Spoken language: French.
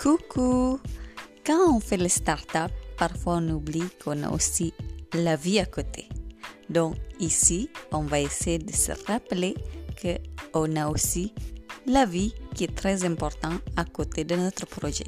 Coucou Quand on fait les startups, parfois on oublie qu'on a aussi la vie à côté. Donc ici, on va essayer de se rappeler qu'on a aussi la vie qui est très importante à côté de notre projet.